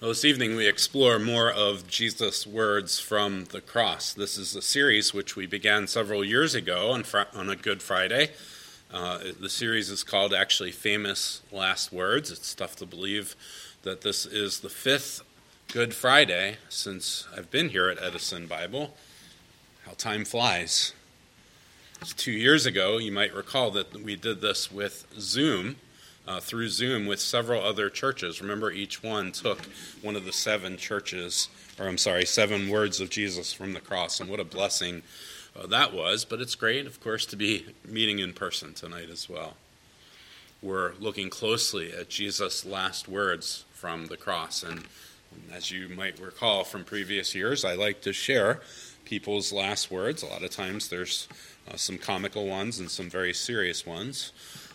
Well, this evening we explore more of Jesus' words from the cross. This is a series which we began several years ago on, fr- on a Good Friday. Uh, the series is called actually Famous Last Words. It's tough to believe that this is the fifth Good Friday since I've been here at Edison Bible. How time flies. Two years ago, you might recall that we did this with Zoom uh, through Zoom with several other churches. Remember, each one took one of the seven churches, or I'm sorry, seven words of Jesus from the cross, and what a blessing uh, that was. But it's great, of course, to be meeting in person tonight as well. We're looking closely at Jesus' last words from the cross, and as you might recall from previous years, I like to share people's last words. A lot of times there's uh, some comical ones and some very serious ones.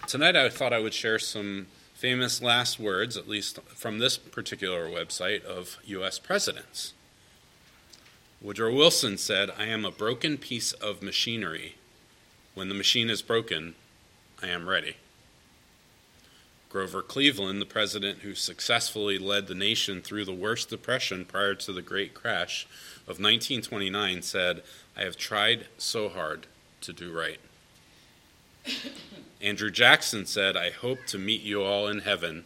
Tonight I thought I would share some famous last words, at least from this particular website, of U.S. presidents. Woodrow Wilson said, I am a broken piece of machinery. When the machine is broken, I am ready. Grover Cleveland, the president who successfully led the nation through the worst depression prior to the Great Crash of 1929, said, I have tried so hard to do right. Andrew Jackson said, I hope to meet you all in heaven.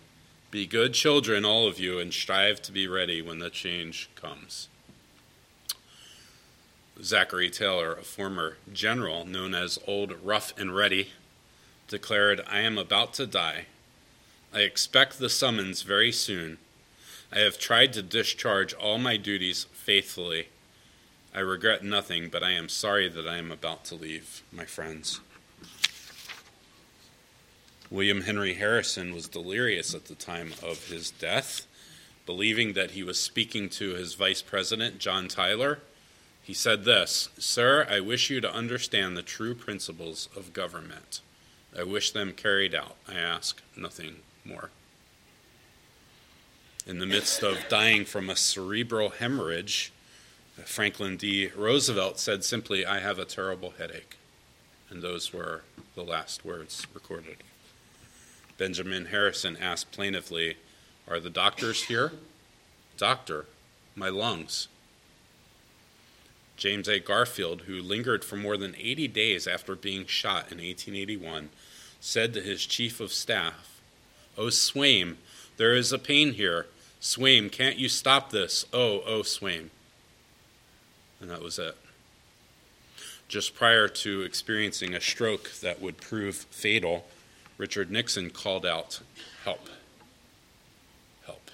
Be good children, all of you, and strive to be ready when the change comes. Zachary Taylor, a former general known as Old Rough and Ready, declared, I am about to die. I expect the summons very soon. I have tried to discharge all my duties faithfully. I regret nothing, but I am sorry that I am about to leave, my friends. William Henry Harrison was delirious at the time of his death, believing that he was speaking to his vice president, John Tyler. He said this Sir, I wish you to understand the true principles of government. I wish them carried out. I ask nothing more. In the midst of dying from a cerebral hemorrhage, Franklin D. Roosevelt said simply, I have a terrible headache. And those were the last words recorded. Benjamin Harrison asked plaintively, Are the doctors here? Doctor, my lungs. James A. Garfield, who lingered for more than 80 days after being shot in 1881, said to his chief of staff, Oh, Swaim, there is a pain here. Swaim, can't you stop this? Oh, oh, Swaim. And that was it. Just prior to experiencing a stroke that would prove fatal, Richard Nixon called out, Help! Help!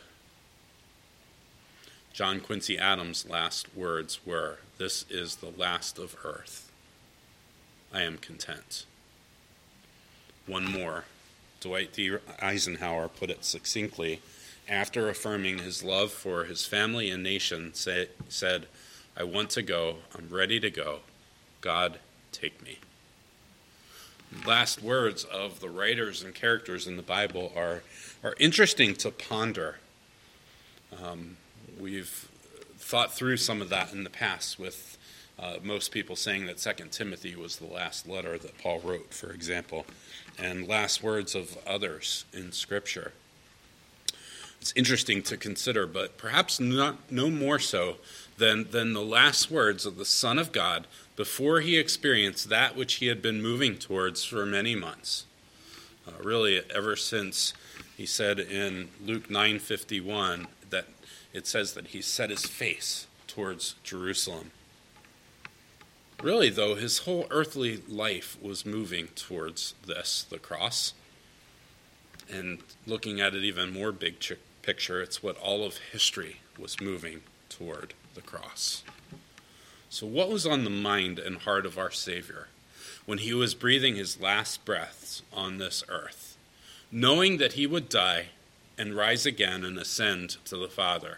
John Quincy Adams' last words were, This is the last of earth. I am content. One more. Dwight D. Eisenhower put it succinctly after affirming his love for his family and nation, say, said, I want to go. I'm ready to go. God, take me last words of the writers and characters in the Bible are, are interesting to ponder. Um, we've thought through some of that in the past with uh, most people saying that Second Timothy was the last letter that Paul wrote, for example, and last words of others in Scripture. It's interesting to consider, but perhaps not no more so than, than the last words of the Son of God before he experienced that which he had been moving towards for many months. Uh, really, ever since he said in Luke 9:51 that it says that he set his face towards Jerusalem. Really, though, his whole earthly life was moving towards this, the cross. And looking at it even more big picture, it's what all of history was moving toward the cross. So, what was on the mind and heart of our Savior when he was breathing his last breaths on this earth, knowing that he would die and rise again and ascend to the Father?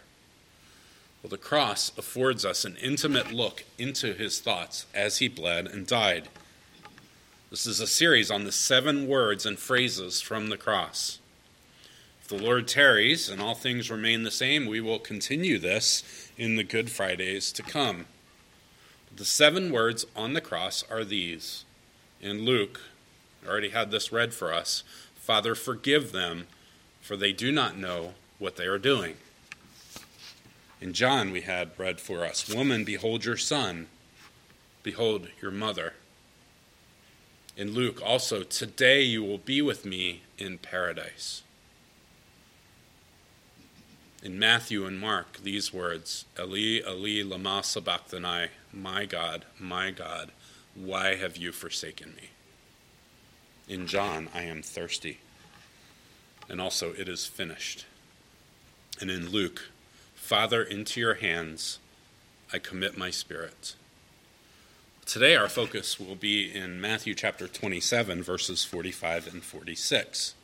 Well, the cross affords us an intimate look into his thoughts as he bled and died. This is a series on the seven words and phrases from the cross. If the Lord tarries and all things remain the same, we will continue this in the Good Fridays to come. The seven words on the cross are these. In Luke, already had this read for us Father, forgive them, for they do not know what they are doing. In John, we had read for us Woman, behold your son, behold your mother. In Luke, also, today you will be with me in paradise. In Matthew and Mark, these words Eli, Eli, Lama Sabachthani, my God, my God, why have you forsaken me? In John, I am thirsty. And also, it is finished. And in Luke, Father, into your hands I commit my spirit. Today, our focus will be in Matthew chapter 27, verses 45 and 46.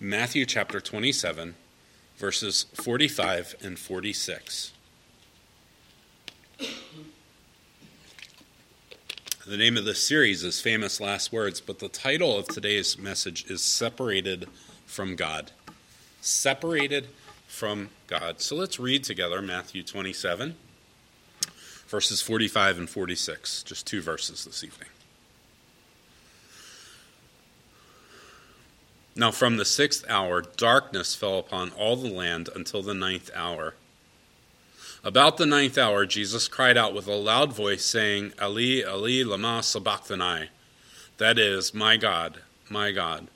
Matthew chapter 27, verses 45 and 46. The name of this series is Famous Last Words, but the title of today's message is Separated from God. Separated from God. So let's read together Matthew 27, verses 45 and 46. Just two verses this evening. Now, from the sixth hour, darkness fell upon all the land until the ninth hour. About the ninth hour, Jesus cried out with a loud voice, saying, Ali, Ali, Lama Sabachthani. That is, My God, my God,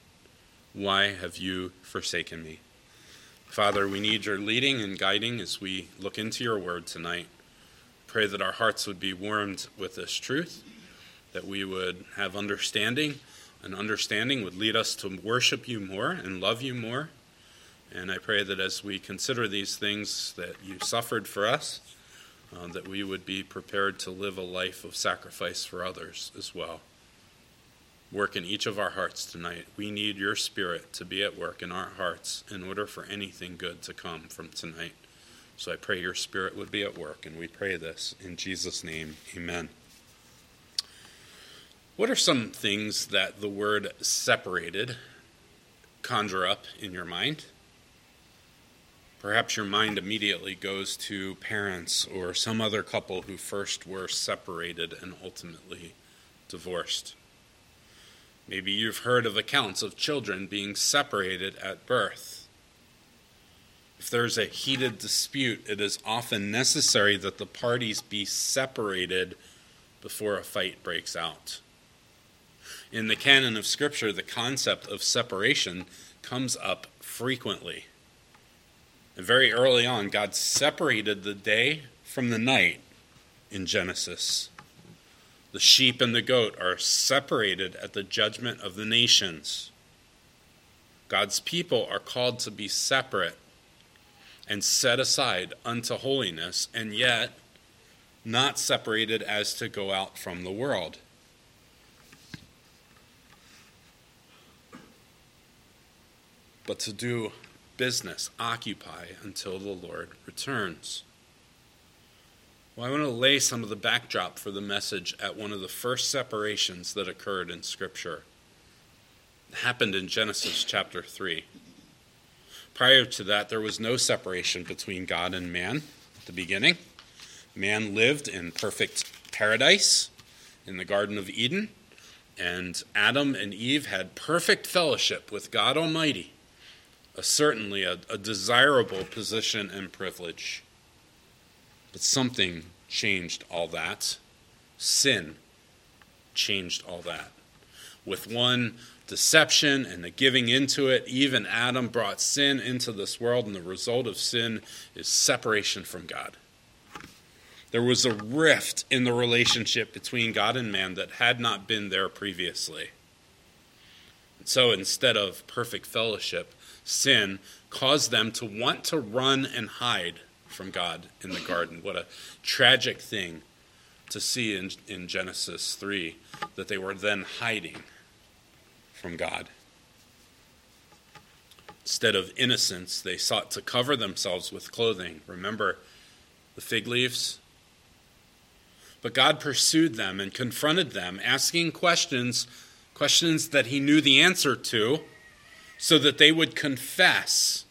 why have you forsaken me? Father, we need your leading and guiding as we look into your word tonight. Pray that our hearts would be warmed with this truth, that we would have understanding, and understanding would lead us to worship you more and love you more. And I pray that as we consider these things that you suffered for us, uh, that we would be prepared to live a life of sacrifice for others as well work in each of our hearts tonight. We need your spirit to be at work in our hearts in order for anything good to come from tonight. So I pray your spirit would be at work, and we pray this in Jesus' name. Amen. What are some things that the word separated conjure up in your mind? Perhaps your mind immediately goes to parents or some other couple who first were separated and ultimately divorced. Maybe you've heard of accounts of children being separated at birth. If there's a heated dispute, it is often necessary that the parties be separated before a fight breaks out. In the canon of Scripture, the concept of separation comes up frequently. And very early on, God separated the day from the night in Genesis. The sheep and the goat are separated at the judgment of the nations. God's people are called to be separate and set aside unto holiness, and yet not separated as to go out from the world. But to do business, occupy until the Lord returns. Well, I want to lay some of the backdrop for the message at one of the first separations that occurred in Scripture. It happened in Genesis chapter 3. Prior to that, there was no separation between God and man at the beginning. Man lived in perfect paradise in the Garden of Eden, and Adam and Eve had perfect fellowship with God Almighty, a, certainly a, a desirable position and privilege. But something changed all that. Sin changed all that. With one deception and the giving into it, even Adam brought sin into this world, and the result of sin is separation from God. There was a rift in the relationship between God and man that had not been there previously. And so instead of perfect fellowship, sin caused them to want to run and hide from God in the garden. What a tragic thing to see in, in Genesis 3 that they were then hiding from God. Instead of innocence, they sought to cover themselves with clothing. Remember the fig leaves? But God pursued them and confronted them, asking questions, questions that he knew the answer to, so that they would confess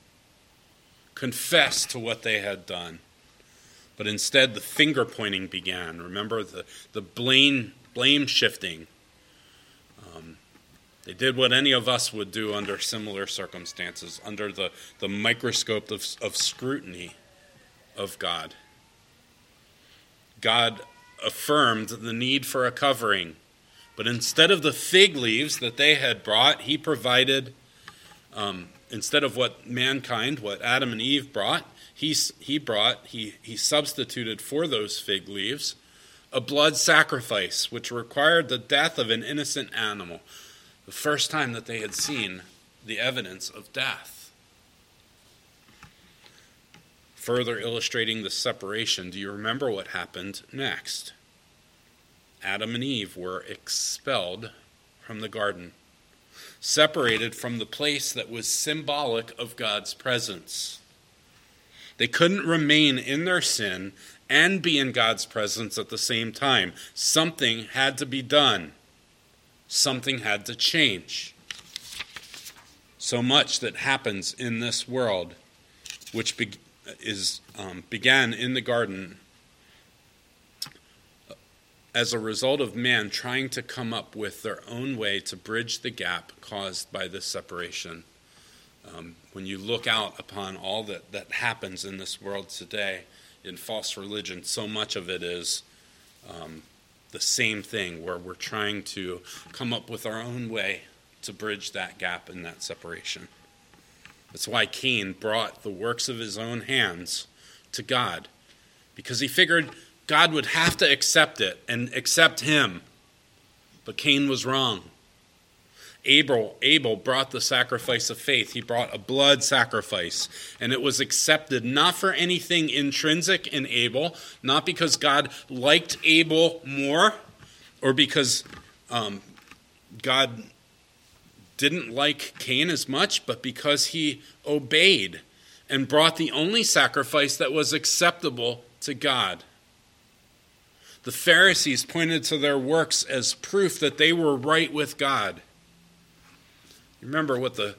confess to what they had done. But instead, the finger pointing began. Remember the, the blame, blame shifting. Um, they did what any of us would do under similar circumstances, under the, the microscope of, of scrutiny. of God. God affirmed the need for a covering, but instead of the fig leaves that they had brought, he provided, um, instead of what mankind, what Adam and Eve brought, he, he brought, he, he substituted for those fig leaves a blood sacrifice, which required the death of an innocent animal, the first time that they had seen the evidence of death. Further illustrating the separation, do you remember what happened next? Adam and Eve were expelled from the garden, separated from the place that was symbolic of God's presence. They couldn't remain in their sin and be in God's presence at the same time. Something had to be done, something had to change. So much that happens in this world, which be- is, um, began in the garden as a result of man trying to come up with their own way to bridge the gap caused by this separation. Um, when you look out upon all that, that happens in this world today, in false religion, so much of it is um, the same thing, where we're trying to come up with our own way to bridge that gap and that separation. That's why Cain brought the works of his own hands to God, because he figured God would have to accept it and accept him. But Cain was wrong. Abel, Abel brought the sacrifice of faith. He brought a blood sacrifice, and it was accepted not for anything intrinsic in Abel, not because God liked Abel more, or because um, God didn't like Cain as much, but because he obeyed and brought the only sacrifice that was acceptable to God. The Pharisees pointed to their works as proof that they were right with God. Remember what the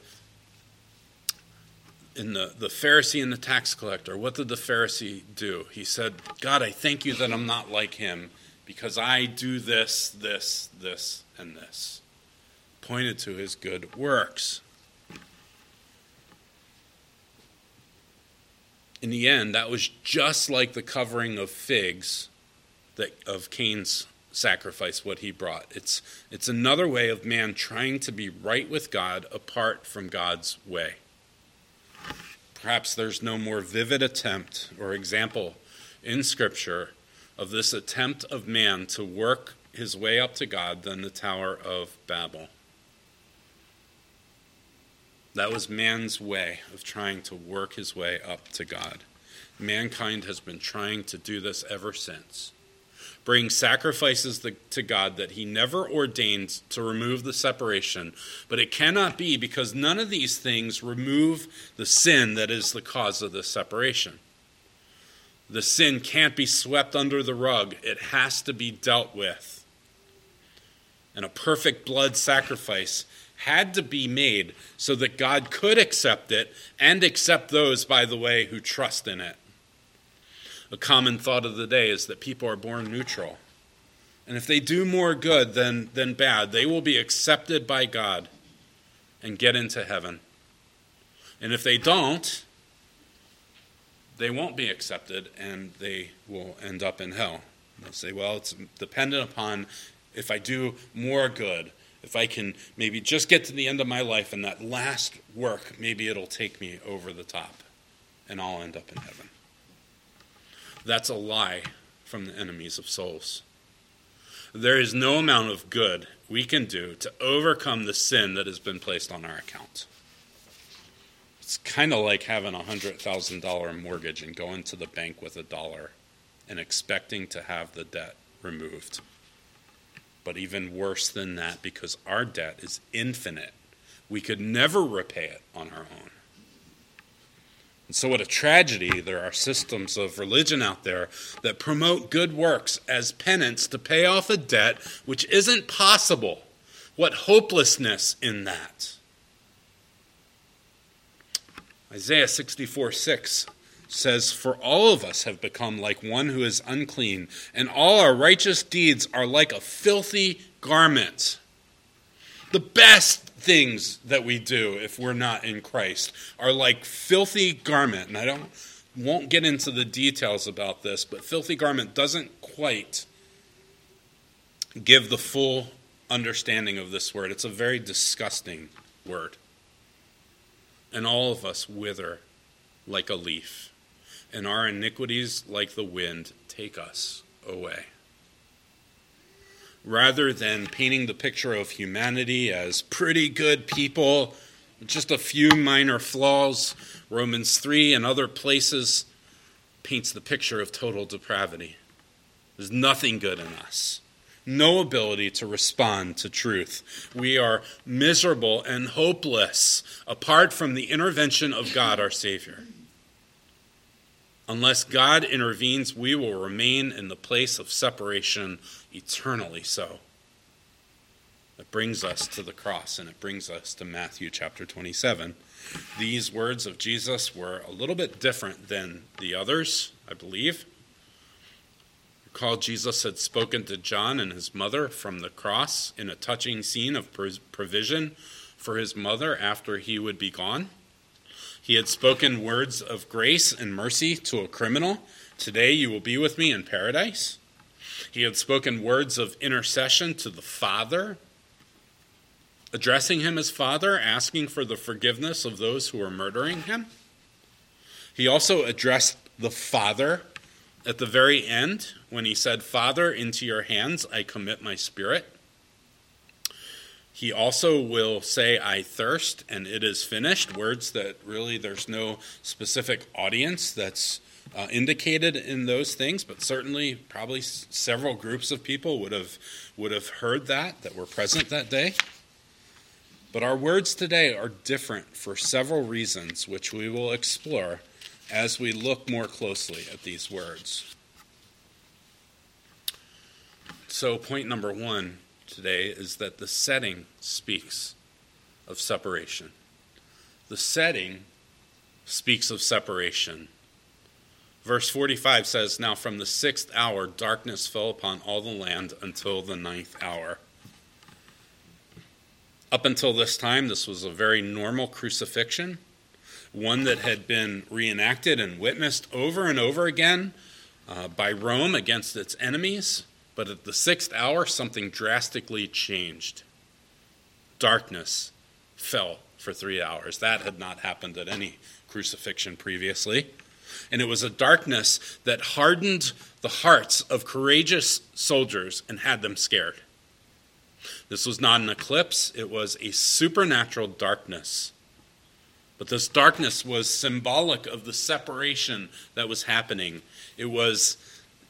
in the, the Pharisee and the tax collector, what did the Pharisee do? He said, God, I thank you that I'm not like him because I do this, this, this, and this. Pointed to his good works. In the end, that was just like the covering of figs that, of Cain's sacrifice what he brought. It's, it's another way of man trying to be right with God apart from God's way. Perhaps there's no more vivid attempt or example in Scripture of this attempt of man to work his way up to God than the Tower of Babel. That was man's way of trying to work his way up to God. Mankind has been trying to do this ever since bring sacrifices to God that he never ordained to remove the separation. But it cannot be because none of these things remove the sin that is the cause of the separation. The sin can't be swept under the rug, it has to be dealt with. And a perfect blood sacrifice had to be made so that God could accept it and accept those, by the way, who trust in it a common thought of the day is that people are born neutral. And if they do more good than, than bad, they will be accepted by God and get into heaven. And if they don't, they won't be accepted and they will end up in hell. They'll say, well, it's dependent upon if I do more good, if I can maybe just get to the end of my life and that last work, maybe it'll take me over the top and I'll end up in heaven. That's a lie from the enemies of souls. There is no amount of good we can do to overcome the sin that has been placed on our account. It's kind of like having a $100,000 mortgage and going to the bank with a dollar and expecting to have the debt removed. But even worse than that, because our debt is infinite, we could never repay it on our own. And so, what a tragedy there are systems of religion out there that promote good works as penance to pay off a debt which isn't possible. What hopelessness in that. Isaiah 64 6 says, For all of us have become like one who is unclean, and all our righteous deeds are like a filthy garment. The best things that we do if we're not in Christ are like filthy garment. And I don't won't get into the details about this, but filthy garment doesn't quite give the full understanding of this word. It's a very disgusting word. And all of us wither like a leaf, and our iniquities, like the wind, take us away. Rather than painting the picture of humanity as pretty good people, just a few minor flaws, Romans 3 and other places paints the picture of total depravity. There's nothing good in us no ability to respond to truth. We are miserable and hopeless apart from the intervention of God, our Savior. Unless God intervenes, we will remain in the place of separation eternally so. It brings us to the cross and it brings us to Matthew chapter 27. These words of Jesus were a little bit different than the others, I believe. Recall Jesus had spoken to John and his mother from the cross in a touching scene of provision for his mother after he would be gone. He had spoken words of grace and mercy to a criminal. Today you will be with me in paradise. He had spoken words of intercession to the Father, addressing him as Father, asking for the forgiveness of those who were murdering him. He also addressed the Father at the very end, when he said, Father, into your hands I commit my spirit, he also will say, I thirst, and it is finished. Words that really there's no specific audience that's uh, indicated in those things, but certainly probably s- several groups of people would have, would have heard that, that were present that day. But our words today are different for several reasons, which we will explore as we look more closely at these words. So, point number one today is that the setting speaks of separation. The setting speaks of separation. Verse 45 says, Now from the sixth hour, darkness fell upon all the land until the ninth hour. Up until this time, this was a very normal crucifixion one that had been reenacted and witnessed over and over again uh, by Rome against its enemies. But at the sixth hour, something drastically changed. Darkness fell for three hours. That had not happened at any crucifixion previously. And it was a darkness that hardened the hearts of courageous soldiers and had them scared. This was not an eclipse, it was a supernatural darkness but this darkness was symbolic of the separation that was happening. It was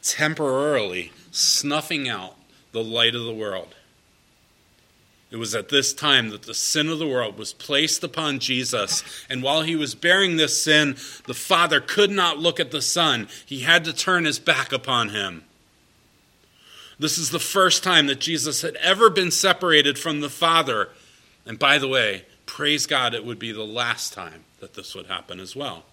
temporarily snuffing out the light of the world. It was at this time that the sin of the world was placed upon Jesus. And while he was bearing this sin, the Father could not look at the Son. He had to turn his back upon him. This is the first time that Jesus had ever been separated from the Father. And by the way, praise God, it would be the last time that this would happen as well.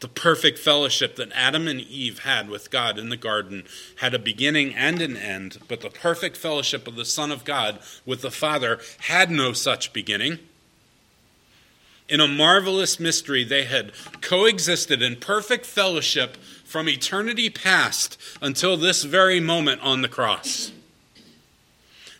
The perfect fellowship that Adam and Eve had with God in the garden had a beginning and an end, but the perfect fellowship of the Son of God with the Father had no such beginning. In a marvelous mystery, they had coexisted in perfect fellowship from eternity past until this very moment on the cross.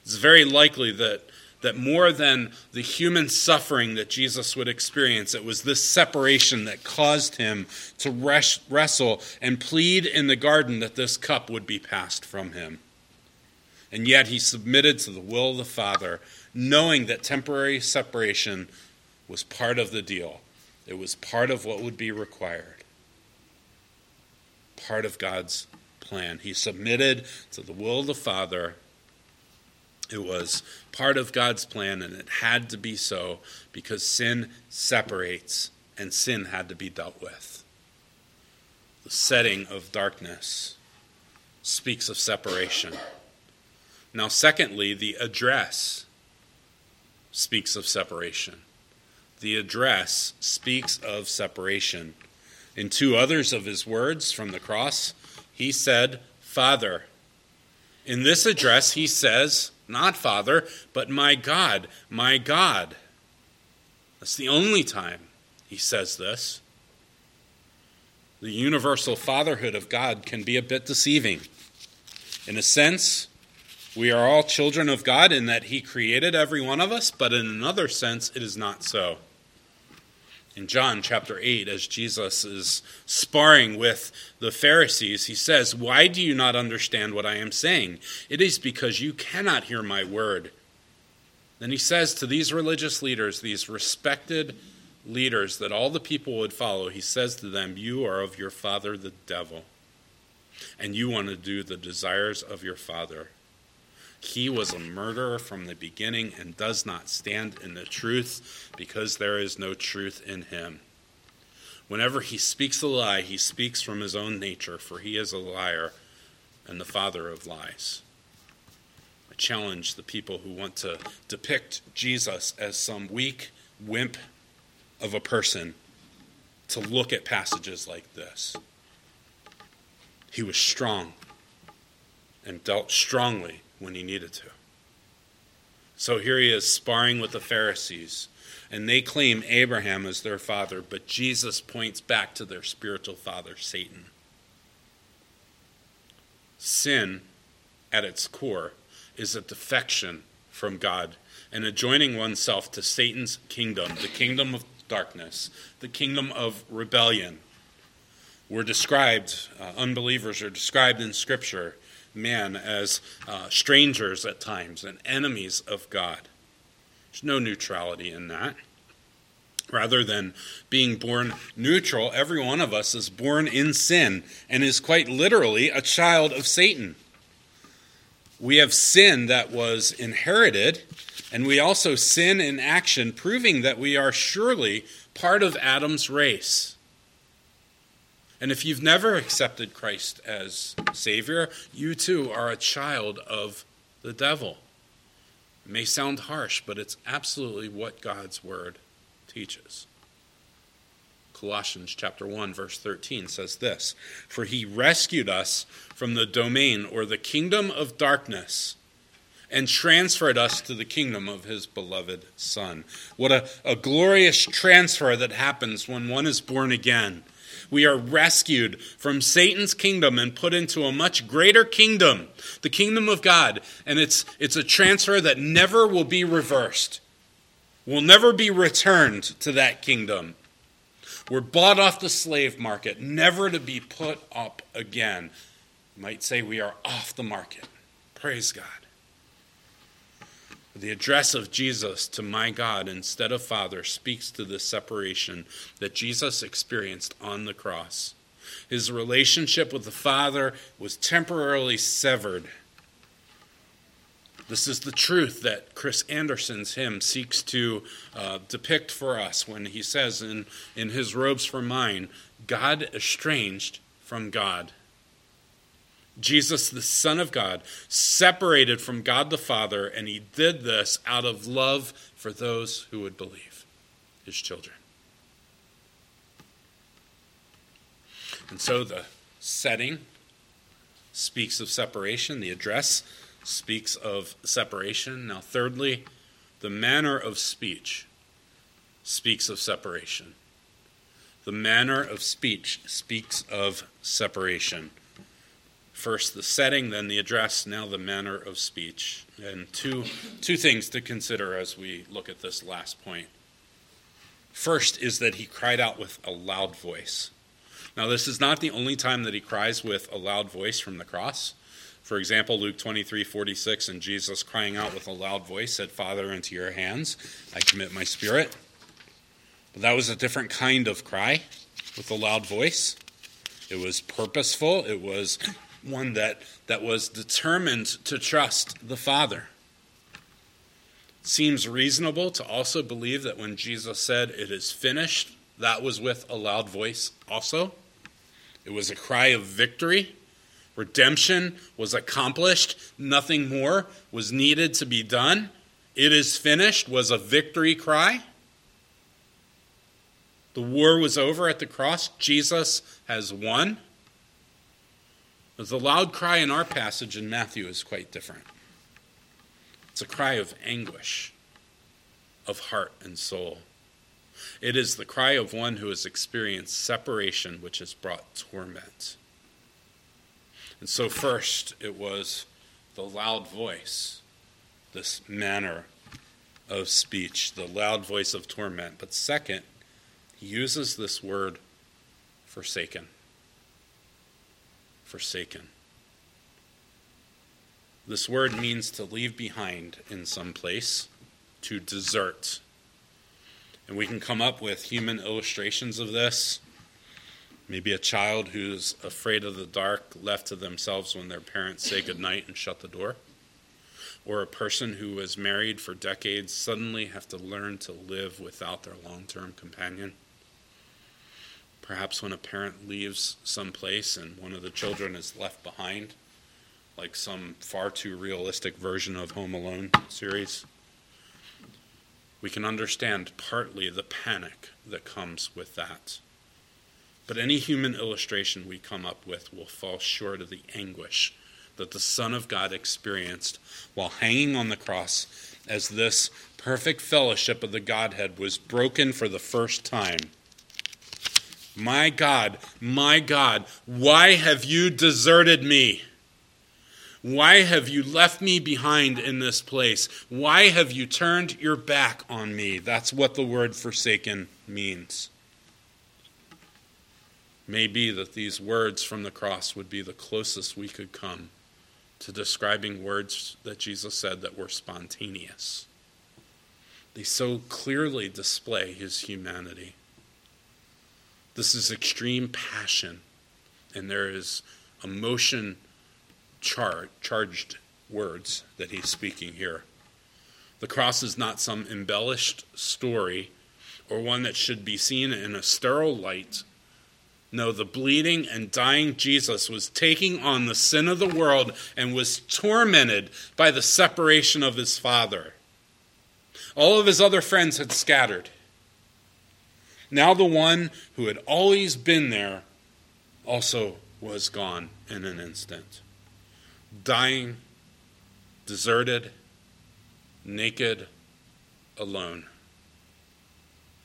It's very likely that that more than the human suffering that Jesus would experience, it was this separation that caused him to wrestle and plead in the garden that this cup would be passed from him. And yet he submitted to the will of the Father, knowing that temporary separation was part of the deal. It was part of what would be required, part of God's plan. He submitted to the will of the Father it was part of God's plan, and it had to be so because sin separates, and sin had to be dealt with. The setting of darkness speaks of separation. Now, secondly, the address speaks of separation. The address speaks of separation. In two others of his words from the cross, he said, Father. In this address, he says, not Father, but my God, my God. That's the only time he says this. the universal fatherhood of God can be a bit deceiving. In a sense, we are all children of God in that He created every one of us, but in another sense, it is not so. In John chapter 8, as Jesus is sparring with the Pharisees, he says, Why do you not understand what I am saying? It is because you cannot hear my word. Then he says to these religious leaders, these respected leaders that all the people would follow, he says to them, You are of your father the devil, and you want to do the desires of your father. He was a murderer from the beginning and does not stand in the truth because there is no truth in him. Whenever he speaks a lie, he speaks from his own nature, for he is a liar and the father of lies. I challenge the people who want to depict Jesus as some weak wimp of a person to look at passages like this. He was strong and dealt strongly when he needed to. So here he is sparring with the Pharisees, and they claim Abraham as their father, but Jesus points back to their spiritual father, Satan. Sin, at its core, is a defection from God and a joining oneself to Satan's kingdom, the kingdom of darkness, the kingdom of rebellion. We're described, uh, unbelievers are described in Scripture man as uh, strangers at times and enemies of God. There's no neutrality in that. Rather than being born neutral, every one of us is born in sin and is quite literally a child of Satan. We have sin that was inherited, and we also sin in action, proving that we are surely part of Adam's race. And if you've never accepted Christ as Savior, you too are a child of the devil. It may sound harsh, but it's absolutely what God's Word teaches. Colossians chapter 1 verse 13 says this, "For he rescued us from the domain or the kingdom of darkness and transferred us to the kingdom of his beloved son." What a, a glorious transfer that happens when one is born again we are rescued from Satan's kingdom and put into a much greater kingdom, the kingdom of God. And it's, it's a transfer that never will be reversed, will never be returned to that kingdom. We're bought off the slave market, never to be put up again. You might say we are off the market. Praise God the address of Jesus to my God instead of Father speaks to the separation that Jesus experienced on the cross. His relationship with the Father was temporarily severed. This is the truth that Chris Anderson's hymn seeks to uh, depict for us when he says in, in his robes for mine, God estranged from God. Jesus, the Son of God, separated from God the Father, and he did this out of love for those who would believe, his children. And so the setting speaks of separation, the address speaks of separation. Now, thirdly, the manner of speech speaks of separation. The manner of speech speaks of separation. First the setting, then the address, now the manner of speech. And two, two things to consider as we look at this last point. First is that he cried out with a loud voice. Now, this is not the only time that he cries with a loud voice from the cross. For example, Luke 23 46, and Jesus crying out with a loud voice said, Father, into your hands I commit my spirit. But that was a different kind of cry with a loud voice. It was purposeful, it was one that, that was determined to trust the Father. It seems reasonable to also believe that when Jesus said, It is finished, that was with a loud voice also. It was a cry of victory. Redemption was accomplished. Nothing more was needed to be done. It is finished was a victory cry. The war was over at the cross. Jesus has won. But the loud cry in our passage in Matthew is quite different. It's a cry of anguish, of heart and soul. It is the cry of one who has experienced separation, which has brought torment. And so, first, it was the loud voice, this manner of speech, the loud voice of torment. But second, he uses this word forsaken. Forsaken. This word means to leave behind in some place, to desert. And we can come up with human illustrations of this. Maybe a child who's afraid of the dark, left to themselves when their parents say goodnight and shut the door. Or a person who was married for decades suddenly have to learn to live without their long term companion. Perhaps when a parent leaves some place and one of the children is left behind, like some far too realistic version of Home Alone series. We can understand partly the panic that comes with that. But any human illustration we come up with will fall short of the anguish that the Son of God experienced while hanging on the cross as this perfect fellowship of the Godhead was broken for the first time. My God, my God, why have you deserted me? Why have you left me behind in this place? Why have you turned your back on me? That's what the word forsaken means may be that these words from the cross would be the closest we could come to describing words that Jesus said that were spontaneous. They so clearly display his humanity. This is extreme passion, and there is emotion char- charged words that he's speaking here. The cross is not some embellished story or one that should be seen in a sterile light no, the bleeding and dying Jesus was taking on the sin of the world and was tormented by the separation of his Father. All of his other friends had scattered. Now, the one who had always been there also was gone in an instant. Dying, deserted, naked, alone.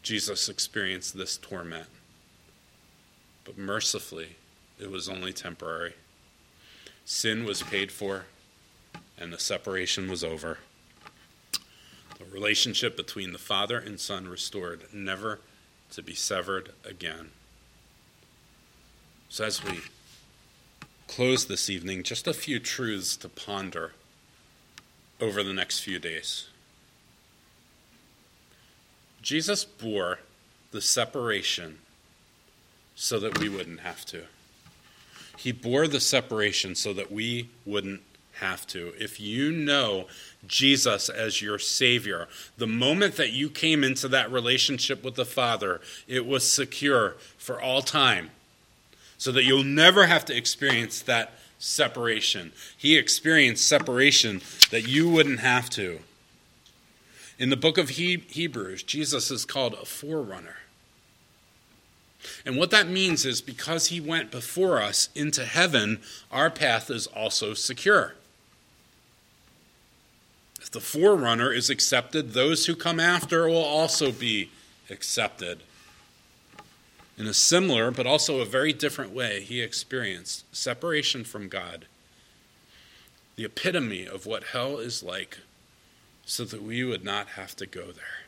Jesus experienced this torment. But mercifully, it was only temporary. Sin was paid for, and the separation was over. The relationship between the Father and Son restored, never to be severed again. So, as we close this evening, just a few truths to ponder over the next few days. Jesus bore the separation so that we wouldn't have to. He bore the separation so that we wouldn't have to. If you know Jesus as your Savior, the moment that you came into that relationship with the Father, it was secure for all time, so that you'll never have to experience that separation. He experienced separation that you wouldn't have to. In the book of Hebrews, Jesus is called a forerunner. And what that means is because he went before us into heaven, our path is also secure. If the forerunner is accepted, those who come after will also be accepted. In a similar, but also a very different way, he experienced separation from God, the epitome of what hell is like, so that we would not have to go there.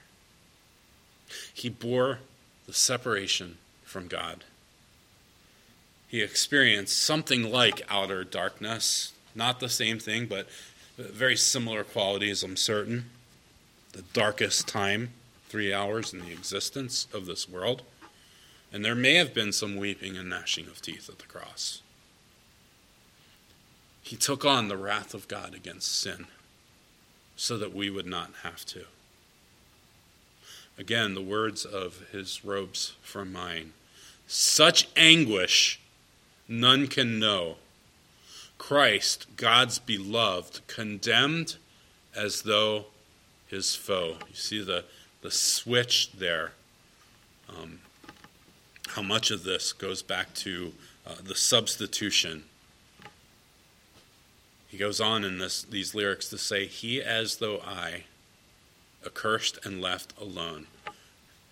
He bore the separation from God. He experienced something like outer darkness, not the same thing, but very similar qualities, I'm certain. The darkest time, three hours in the existence of this world. And there may have been some weeping and gnashing of teeth at the cross. He took on the wrath of God against sin so that we would not have to. Again, the words of his robes from mine such anguish none can know. Christ, God's beloved, condemned as though his foe. You see the, the switch there. Um, how much of this goes back to uh, the substitution. He goes on in this, these lyrics to say, He as though I, accursed and left alone.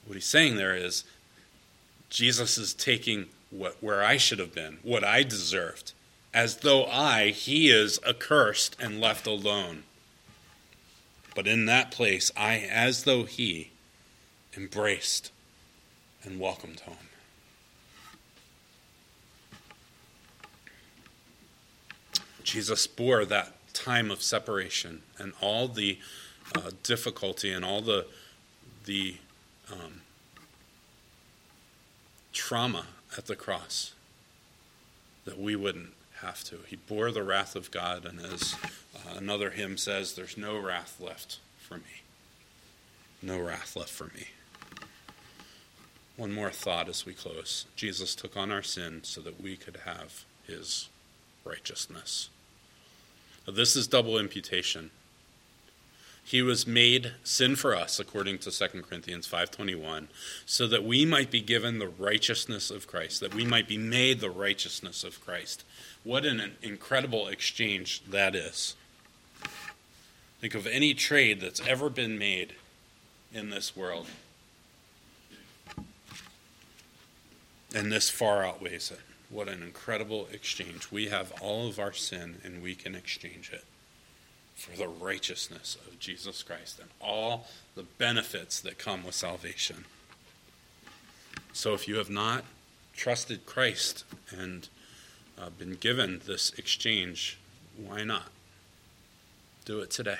What he's saying there is Jesus is taking what, where I should have been, what I deserved, as though I, he is accursed and left alone. But in that place, I, as though he, embraced and welcomed home. Jesus bore that time of separation and all the uh, difficulty and all the the um, trauma at the cross that we wouldn't have to. He bore the wrath of God, and as uh, another hymn says, there's no wrath left for me. No wrath left for me. One more thought as we close. Jesus took on our sin so that we could have his righteousness. Now, this is double imputation. He was made sin for us according to 2 Corinthians 5:21 so that we might be given the righteousness of Christ that we might be made the righteousness of Christ. What an incredible exchange that is. Think of any trade that's ever been made in this world. And this far outweighs it. What an incredible exchange. We have all of our sin and we can exchange it for the righteousness of Jesus Christ and all the benefits that come with salvation. So if you have not trusted Christ and uh, been given this exchange, why not? Do it today.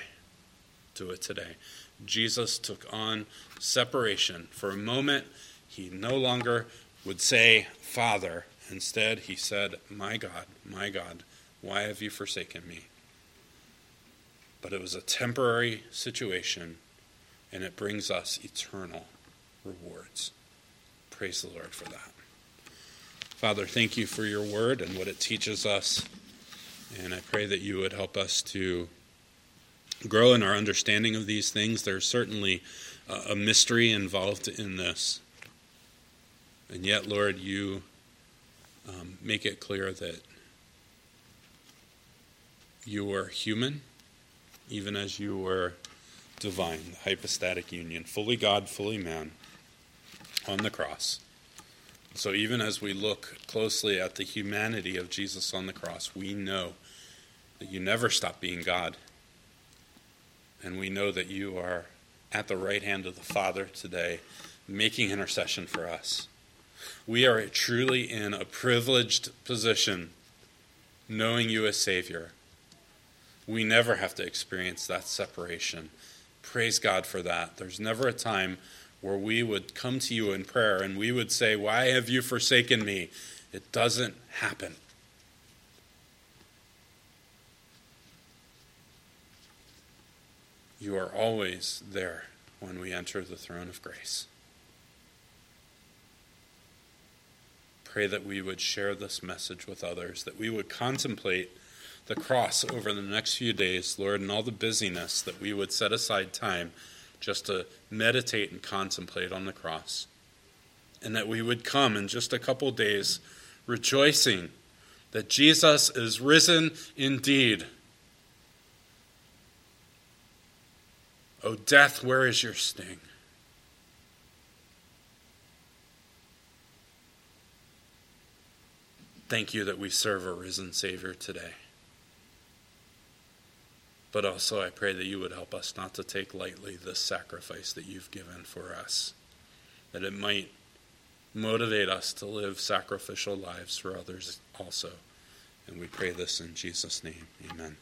Do it today. Jesus took on separation. For a moment, he no longer would say, Father. Instead, he said, My God, my God, why have you forsaken me? But it was a temporary situation, and it brings us eternal rewards. Praise the Lord for that. Father, thank you for your word and what it teaches us. And I pray that you would help us to grow in our understanding of these things. There's certainly a mystery involved in this. And yet, Lord, you um, make it clear that you are human even as you were divine, the hypostatic union, fully God, fully man, on the cross. So even as we look closely at the humanity of Jesus on the cross, we know that you never stop being God. And we know that you are at the right hand of the Father today, making intercession for us. We are truly in a privileged position knowing you as Savior we never have to experience that separation. Praise God for that. There's never a time where we would come to you in prayer and we would say, Why have you forsaken me? It doesn't happen. You are always there when we enter the throne of grace. Pray that we would share this message with others, that we would contemplate the cross over the next few days, Lord, and all the busyness, that we would set aside time just to meditate and contemplate on the cross. And that we would come in just a couple days rejoicing that Jesus is risen indeed. O death, where is your sting? Thank you that we serve a risen Savior today. But also, I pray that you would help us not to take lightly this sacrifice that you've given for us, that it might motivate us to live sacrificial lives for others also. And we pray this in Jesus' name. Amen.